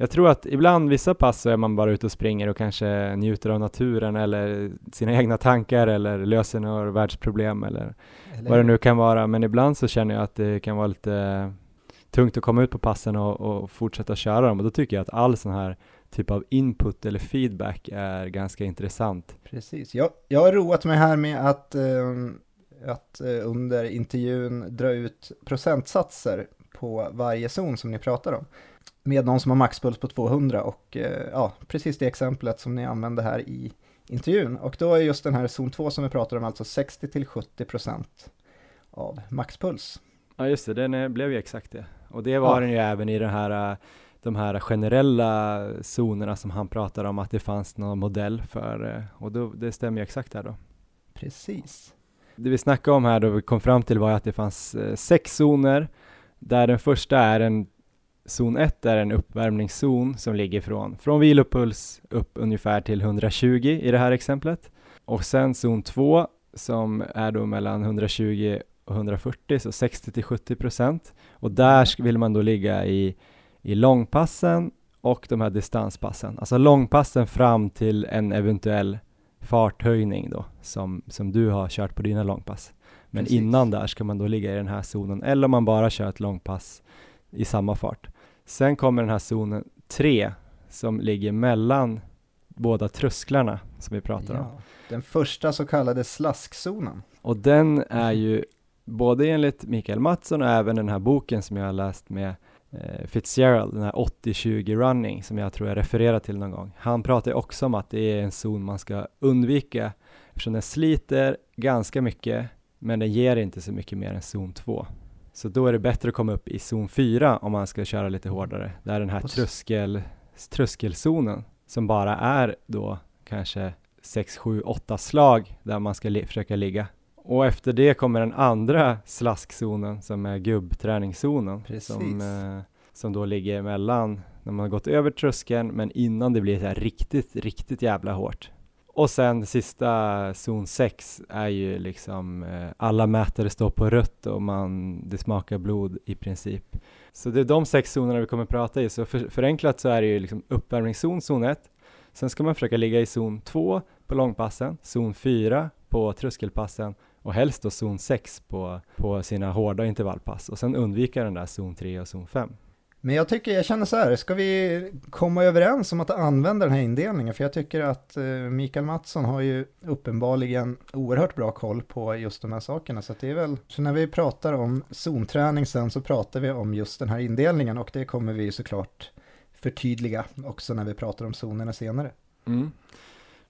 jag tror att ibland, vissa pass så är man bara ute och springer och kanske njuter av naturen eller sina egna tankar eller löser några världsproblem eller, eller vad det nu kan vara. Men ibland så känner jag att det kan vara lite tungt att komma ut på passen och, och fortsätta köra dem och då tycker jag att all sån här typ av input eller feedback är ganska intressant. Precis, jag, jag har roat mig här med att, eh, att eh, under intervjun dra ut procentsatser på varje zon som ni pratar om med någon som har maxpuls på 200 och eh, ja, precis det exemplet som ni använde här i intervjun. Och då är just den här zon 2 som vi pratar om alltså 60-70% av maxpuls. Ja just det, den är, blev ju exakt det. Och det var ja. den ju även i den här, de här generella zonerna som han pratar om att det fanns någon modell för eh, och då, det stämmer ju exakt här då. Precis. Det vi snackade om här då vi kom fram till var att det fanns eh, sex zoner där den första är en Zon 1 är en uppvärmningszon som ligger från, från vilopuls upp ungefär till 120 i det här exemplet. Och sen zon 2 som är då mellan 120 och 140, så 60 till 70 procent. Och där vill man då ligga i, i långpassen och de här distanspassen. Alltså långpassen fram till en eventuell farthöjning då, som, som du har kört på dina långpass. Men Precis. innan där ska man då ligga i den här zonen, eller om man bara kör ett långpass i samma fart. Sen kommer den här zonen 3 som ligger mellan båda trösklarna som vi pratar ja, om. Den första så kallade slaskzonen. Och den är ju både enligt Mikael Mattsson och även den här boken som jag har läst med eh, Fitzgerald, den här 80-20 running som jag tror jag refererar till någon gång. Han pratar också om att det är en zon man ska undvika eftersom den sliter ganska mycket men den ger inte så mycket mer än zon 2. Så då är det bättre att komma upp i zon 4 om man ska köra lite hårdare. Det är den här tröskel, tröskelzonen som bara är då kanske 6, 7, 8 slag där man ska li försöka ligga. Och efter det kommer den andra slaskzonen som är gubbträningszonen som, eh, som då ligger emellan när man har gått över tröskeln men innan det blir så här riktigt, riktigt jävla hårt. Och sen sista zon 6 är ju liksom eh, alla mätare står på rött och man, det smakar blod i princip. Så det är de sex zonerna vi kommer att prata i. Så för, förenklat så är det ju liksom uppvärmningszon, zon 1. Sen ska man försöka ligga i zon 2 på långpassen, zon 4 på tröskelpassen och helst då zon 6 på, på sina hårda intervallpass och sen undvika den där zon 3 och zon 5. Men jag tycker, jag känner så här, ska vi komma överens om att använda den här indelningen? För jag tycker att eh, Mikael Mattsson har ju uppenbarligen oerhört bra koll på just de här sakerna. Så det är väl, så när vi pratar om zonträning sen så pratar vi om just den här indelningen och det kommer vi såklart förtydliga också när vi pratar om zonerna senare. Mm.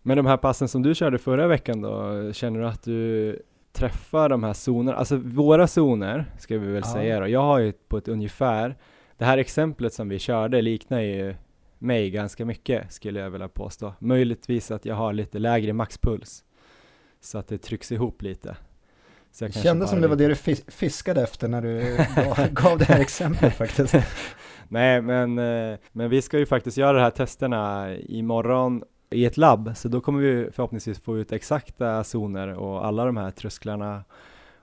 Men de här passen som du körde förra veckan då, känner du att du träffar de här zonerna, alltså våra zoner ska vi väl ja. säga då, jag har ju på ett ungefär det här exemplet som vi körde liknar ju mig ganska mycket skulle jag vilja påstå. Möjligtvis att jag har lite lägre maxpuls så att det trycks ihop lite. Så det kändes som det var det du fiskade efter när du gav [LAUGHS] det här exemplet faktiskt. [LAUGHS] Nej, men, eh, men vi ska ju faktiskt göra de här testerna imorgon i ett labb, så då kommer vi förhoppningsvis få ut exakta zoner och alla de här trösklarna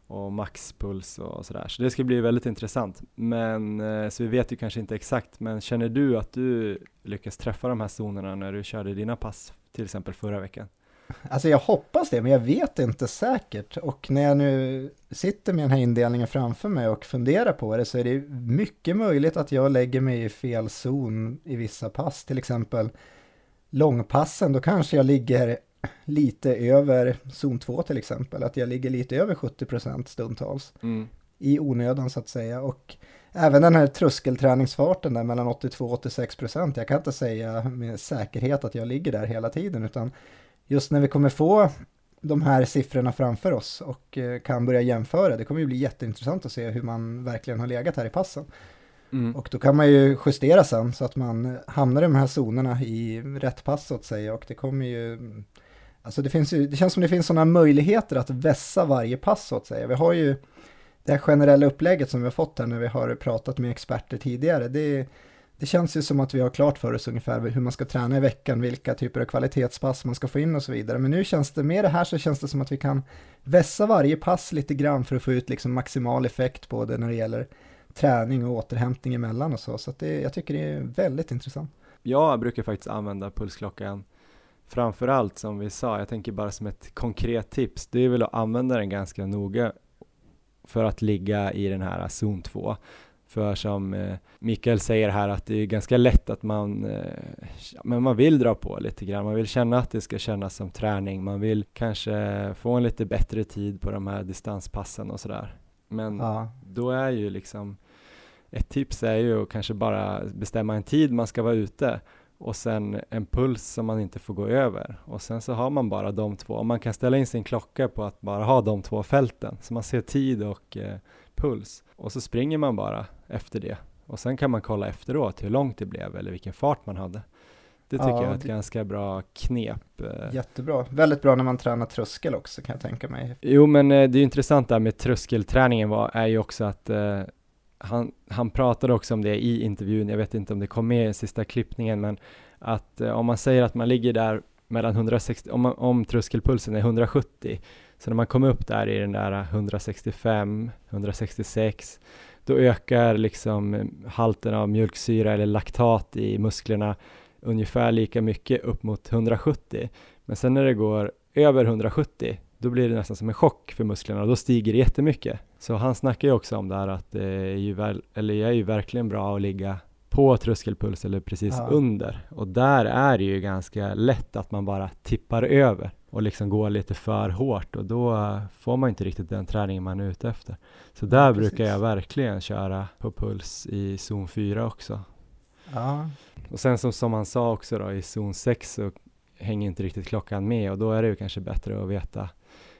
och maxpuls och sådär. Så det ska bli väldigt intressant. Men, eh, så vi vet ju kanske inte exakt, men känner du att du lyckas träffa de här zonerna när du körde dina pass, till exempel förra veckan? Alltså jag hoppas det, men jag vet inte säkert. Och när jag nu sitter med den här indelningen framför mig och funderar på det så är det mycket möjligt att jag lägger mig i fel zon i vissa pass. Till exempel långpassen, då kanske jag ligger lite över zon 2 till exempel. Att jag ligger lite över 70% stundtals. Mm. I onödan så att säga. Och även den här tröskelträningsfarten där mellan 82 och 86%. Jag kan inte säga med säkerhet att jag ligger där hela tiden utan just när vi kommer få de här siffrorna framför oss och eh, kan börja jämföra, det kommer ju bli jätteintressant att se hur man verkligen har legat här i passen. Mm. Och då kan man ju justera sen så att man hamnar i de här zonerna i rätt pass så att säga och det kommer ju Alltså det, finns ju, det känns som det finns sådana möjligheter att vässa varje pass så att säga. Vi har ju det här generella upplägget som vi har fått här när vi har pratat med experter tidigare. Det, det känns ju som att vi har klart för oss ungefär hur man ska träna i veckan, vilka typer av kvalitetspass man ska få in och så vidare. Men nu känns det, med det här så känns det som att vi kan vässa varje pass lite grann för att få ut liksom maximal effekt på det när det gäller träning och återhämtning emellan och så. Så det, jag tycker det är väldigt intressant. Jag brukar faktiskt använda pulsklockan framförallt som vi sa, jag tänker bara som ett konkret tips, det är väl att använda den ganska noga för att ligga i den här zon 2. För som eh, Mikael säger här att det är ganska lätt att man, eh, men man vill dra på lite grann, man vill känna att det ska kännas som träning, man vill kanske få en lite bättre tid på de här distanspassen och sådär. Men ja. då är ju liksom ett tips är ju att kanske bara bestämma en tid man ska vara ute och sen en puls som man inte får gå över och sen så har man bara de två och man kan ställa in sin klocka på att bara ha de två fälten så man ser tid och eh, puls och så springer man bara efter det och sen kan man kolla efteråt hur långt det blev eller vilken fart man hade. Det tycker ja, jag är ett det... ganska bra knep. Eh. Jättebra, väldigt bra när man tränar tröskel också kan jag tänka mig. Jo men eh, det är intressant där med tröskelträningen var, är ju också att eh, han, han pratade också om det i intervjun, jag vet inte om det kom med i sista klippningen, men att eh, om man säger att man ligger där mellan 160, om, man, om tröskelpulsen är 170, så när man kommer upp där i den där 165, 166, då ökar liksom halten av mjölksyra eller laktat i musklerna ungefär lika mycket upp mot 170. Men sen när det går över 170, då blir det nästan som en chock för musklerna och då stiger det jättemycket. Så han snackar ju också om det här att det är ju, väl, eller är ju verkligen bra att ligga på tröskelpuls eller precis ja. under. Och där är det ju ganska lätt att man bara tippar över och liksom går lite för hårt och då får man inte riktigt den träningen man är ute efter. Så där ja, brukar jag verkligen köra på puls i zon 4 också. Ja. Och sen som, som han sa också då i zon 6 så hänger inte riktigt klockan med och då är det ju kanske bättre att veta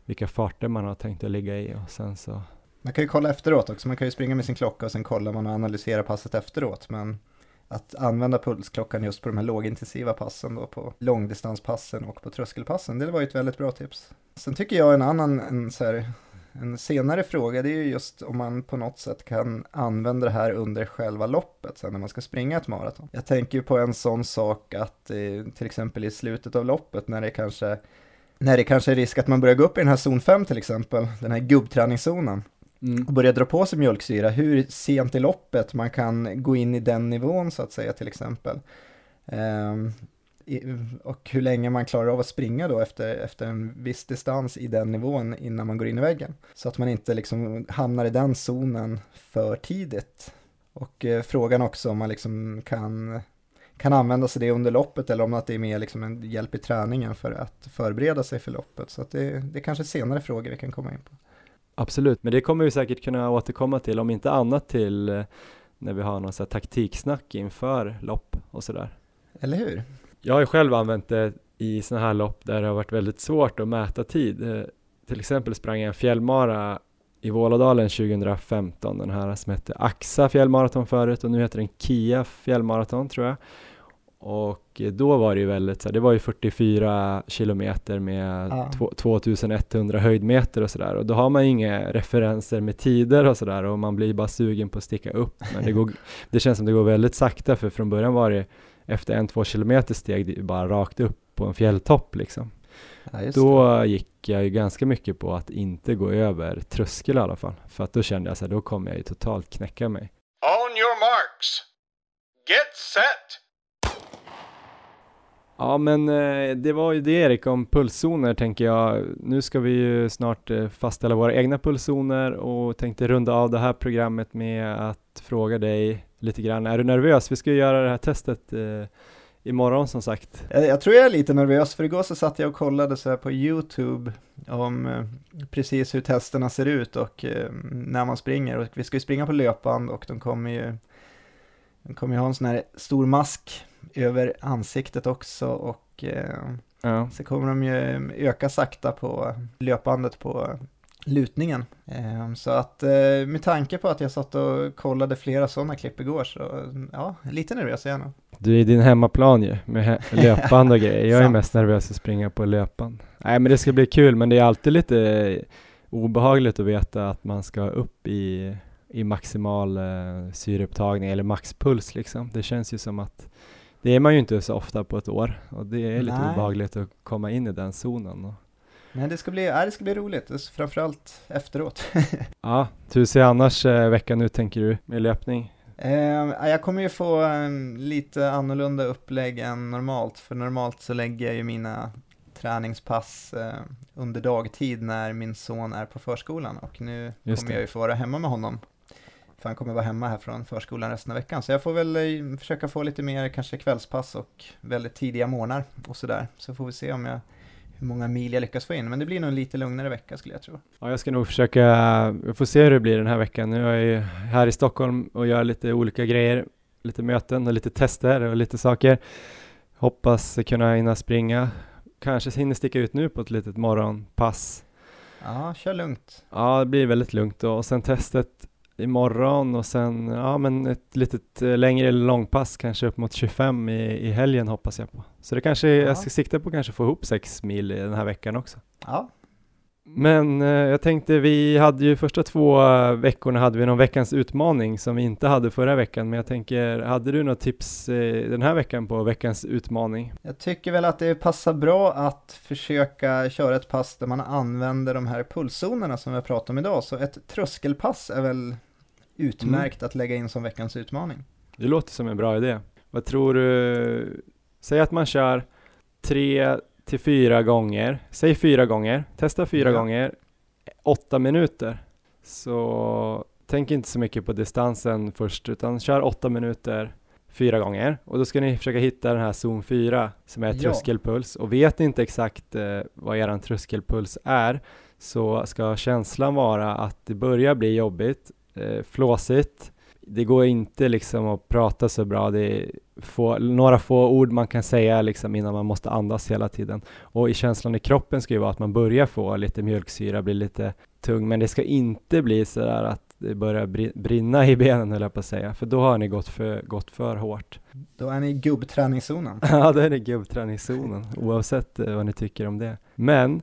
vilka farter man har tänkt att ligga i och sen så man kan ju kolla efteråt också, man kan ju springa med sin klocka och sen kollar man och analyserar passet efteråt. Men att använda pulsklockan just på de här lågintensiva passen då, på långdistanspassen och på tröskelpassen, det var ju ett väldigt bra tips. Sen tycker jag en annan, en, så här, en senare fråga, det är ju just om man på något sätt kan använda det här under själva loppet, sen när man ska springa ett maraton. Jag tänker ju på en sån sak att eh, till exempel i slutet av loppet när det kanske när det kanske är risk att man börjar gå upp i den här zon 5 till exempel, den här gubbträningszonen mm. och börja dra på sig mjölksyra, hur sent i loppet man kan gå in i den nivån så att säga till exempel. Um, och hur länge man klarar av att springa då efter, efter en viss distans i den nivån innan man går in i väggen. Så att man inte liksom hamnar i den zonen för tidigt. Och eh, frågan också om man liksom kan, kan använda sig det under loppet eller om att det är mer liksom en hjälp i träningen för att förbereda sig för loppet. Så att det, det är kanske senare frågor vi kan komma in på. Absolut, men det kommer vi säkert kunna återkomma till, om inte annat till eh, när vi har någon sån här taktiksnack inför lopp och sådär. Eller hur? Jag har ju själv använt det i sådana här lopp där det har varit väldigt svårt att mäta tid. Eh, till exempel sprang jag en fjällmara i Vålådalen 2015, den här som hette Axa fjällmaraton förut och nu heter den Kia fjällmaraton tror jag. och då var det ju väldigt så det var ju 44 kilometer med Ja. två- 2100 höjdmeter och sådär och då har man ju inga referenser med tider och sådär och man blir bara sugen på att sticka upp men det, går, [LAUGHS] det känns som det går väldigt sakta för från början var det efter en två kilometer steg det bara rakt upp på en fjälltopp liksom. Ja, just det. Då gick jag ju ganska mycket på att inte gå över tröskel i alla fall för att då kände jag så här, då kommer jag ju totalt knäcka mig. On your marks. Get set. Ja men eh, det var ju det Erik om pulszoner tänker jag. Nu ska vi ju snart eh, fastställa våra egna pulszoner och tänkte runda av det här programmet med att fråga dig lite grann. Är du nervös? Vi ska ju göra det här testet eh, imorgon som sagt. Jag, jag tror jag är lite nervös, för igår så satt jag och kollade så här på YouTube om eh, precis hur testerna ser ut och eh, när man springer. Och vi ska ju springa på löpband och de kommer ju, de kommer ju ha en sån här stor mask över ansiktet också och eh, Ja. så kommer de ju öka sakta på löpbandet på lutningen. Eh, Så att eh, med tanke på att jag satt och kollade flera sådana klipp igår så ja, lite nervös är jag nog. Du är i din hemmaplan ju med [LAUGHS] löpband och grejer. Jag är mest nervös att springa på löpband. Nej men det ska bli kul men det är alltid lite obehagligt att veta att man ska upp i, i maximal eh, syreupptagning eller maxpuls liksom. Det känns ju som att det är man ju inte så ofta på ett år och det är lite Nej. obehagligt att komma in i den zonen. Och, Men det ska bli, ja, det ska bli roligt, framförallt efteråt. [LAUGHS] ja, hur ser annars eh, veckan ut tänker du med löpning? Eh, ja, jag kommer ju få en lite annorlunda upplägg än normalt, för normalt så lägger jag ju mina träningspass eh, under dagtid när min son är på förskolan och nu kommer jag ju få vara hemma med honom. För han kommer vara hemma här från förskolan resten av veckan, så jag får väl eh, försöka få lite mer kanske kvällspass och väldigt tidiga morgnar och sådär. Så får vi se om jag, hur många mil jag lyckas få in, men det blir nog en lite lugnare vecka skulle jag tro. Ja, jag ska nog försöka, vi får se hur det blir den här veckan. Nu är jag ju här i Stockholm och gör lite olika grejer, lite möten och lite tester och lite saker. Hoppas kunna hinna springa. Kanske hinner sticka ut nu på ett litet morgonpass. Ja, kör lugnt. Ja, det blir väldigt lugnt då. och sen testet imorgon och sen, ja men ett litet eh, längre långpass kanske upp mot 25 i, i helgen hoppas jag på. Så det kanske, Ja. jag ska sikta på kanske få ihop sex mil i den här veckan också. Ja, Men eh, jag tänkte, vi hade ju första två eh, veckorna hade vi någon veckans utmaning som vi inte hade förra veckan, men jag tänker, hade du något tips eh, den här veckan på veckans utmaning? Jag tycker väl att det passar bra att försöka köra ett pass där man använder de här pulszonerna som vi har pratat om idag. Så ett tröskelpass är väl utmärkt att lägga in som veckans utmaning. Det låter som en bra idé. Vad tror du? Säg att man kör tre till fyra gånger, säg fyra gånger, testa fyra Ja. gånger, åtta minuter. Så tänk inte så mycket på distansen först, utan kör åtta minuter fyra gånger och då ska ni försöka hitta den här zon 4 som är Ja. tröskelpuls och vet ni inte exakt eh, vad eran tröskelpuls är så ska känslan vara att det börjar bli jobbigt, eh, flåsigt, det går inte liksom att prata så bra, det är få, några få ord man kan säga liksom innan man måste andas hela tiden. Och i känslan i kroppen ska ju vara att man börjar få lite mjölksyra, blir lite tung, men det ska inte bli sådär att det börjar bri- brinna i benen höll jag på att säga, för då har ni gått för, gått för hårt. Då är ni i gubbträningszonen. [LAUGHS] Ja, då är det gubbträningszonen, oavsett eh, vad ni tycker om det. Men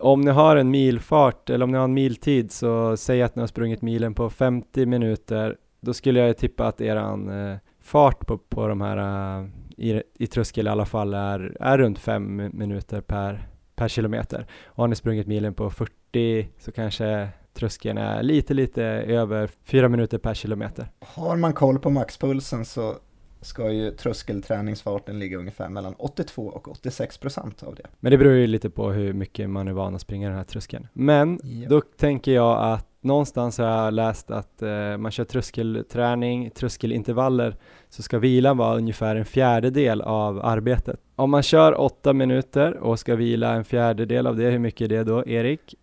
om ni har en milfart eller om ni har en miltid så säg att ni har sprungit milen på 50 minuter. Då skulle jag tippa att eran eh, fart på, på de här eh, i, i tröskel i alla fall är, är runt 5 minuter per, per kilometer. Och har ni sprungit milen på 40 så kanske tröskeln är lite, lite över 4 minuter per kilometer. Har man koll på maxpulsen så ska ju tröskelträningsfarten ligga ungefär mellan 82 och 86 procent av det. Men det beror ju lite på hur mycket man är van att springa den här tröskeln. Men Ja. då tänker jag att någonstans har jag läst att eh, man kör tröskelträning, tröskelintervaller, så ska vilan vara ungefär en fjärdedel av arbetet. Om man kör åtta minuter och ska vila en fjärdedel av det, hur mycket är det då, Erik?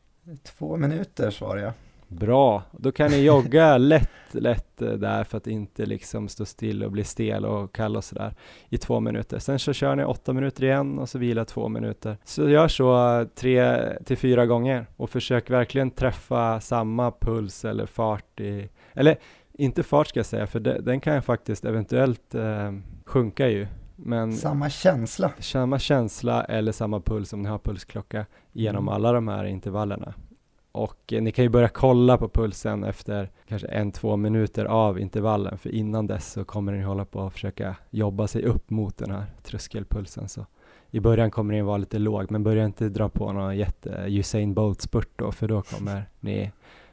Två minuter svarar jag. Bra, då kan ni jogga [LAUGHS] lätt, lätt eh, där för att inte liksom stå still och bli stel och kall och sådär i två minuter. Sen så kör ni åtta minuter igen och så vila två minuter. Så gör så eh, tre till fyra gånger och försök verkligen träffa samma puls eller fart i, eller inte fart ska jag säga, för de, den kan faktiskt eventuellt eh, sjunka ju Men Samma känsla. samma känsla eller samma puls om ni har pulsklocka genom Mm. alla de här intervallerna. Och eh, ni kan ju börja kolla på pulsen efter kanske en, två minuter av intervallen, för innan dess så kommer ni hålla på att försöka jobba sig upp mot den här tröskelpulsen. Så i början kommer den vara lite låg, men börja inte dra på någon jätte Usain Bolt-spurt då, för då kommer ni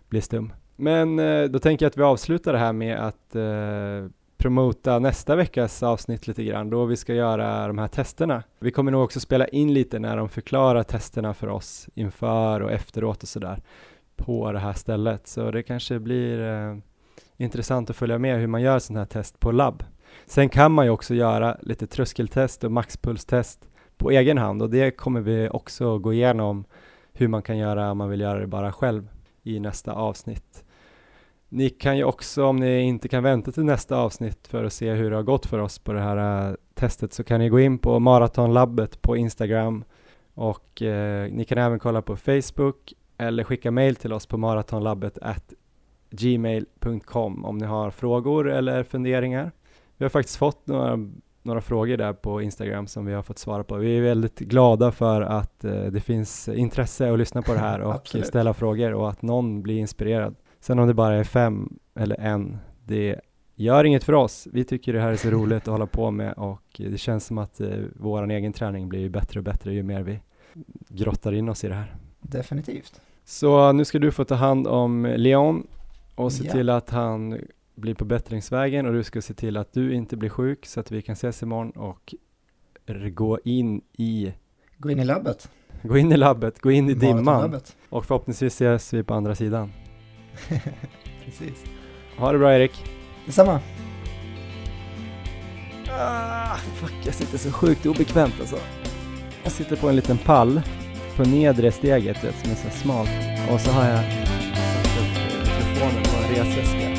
bli stum. Men eh, då tänker jag att vi avslutar det här med att eh, promota nästa veckas avsnitt lite grann, då vi ska göra de här testerna. Vi kommer nog också spela in lite när de förklarar testerna för oss inför och efteråt och sådär på det här stället. Så det kanske blir eh, intressant att följa med hur man gör sådana här test på labb. Sen kan man ju också göra lite tröskeltest och maxpulstest på egen hand och det kommer vi också gå igenom hur man kan göra om man vill göra det bara själv i nästa avsnitt. Ni kan ju också, om ni inte kan vänta till nästa avsnitt för att se hur det har gått för oss på det här eh, testet, så kan ni gå in på Maratonlabbet på Instagram och eh, ni kan även kolla på Facebook eller skicka mail till oss på maratonlabbet at gmail.com om ni har frågor eller funderingar. Vi har faktiskt fått några, några frågor där på Instagram som vi har fått svara på. Vi är väldigt glada för att eh, det finns intresse att lyssna på det här [LAUGHS] och ställa frågor och att någon blir inspirerad. Sen om det bara är fem eller en, det gör inget för oss. Vi tycker det här är så roligt att hålla på med och det känns som att eh, vår egen träning blir ju bättre och bättre ju mer vi grottar in oss i det här. Definitivt. Så nu ska du få ta hand om Leon och se Ja. till att han blir på bättringsvägen och du ska se till att du inte blir sjuk så att vi kan ses imorgon och gå in i Gå in i labbet. Gå in i labbet, gå in i dimman och förhoppningsvis ses vi på andra sidan. [LAUGHS] Precis. Ha det bra Erik! Detsamma. Ah, fuck, jag sitter så sjukt obekvämt alltså. Jag sitter på en liten pall på nedre steget vet, som är så smalt och så har jag satt upp eh, telefonen på en resväska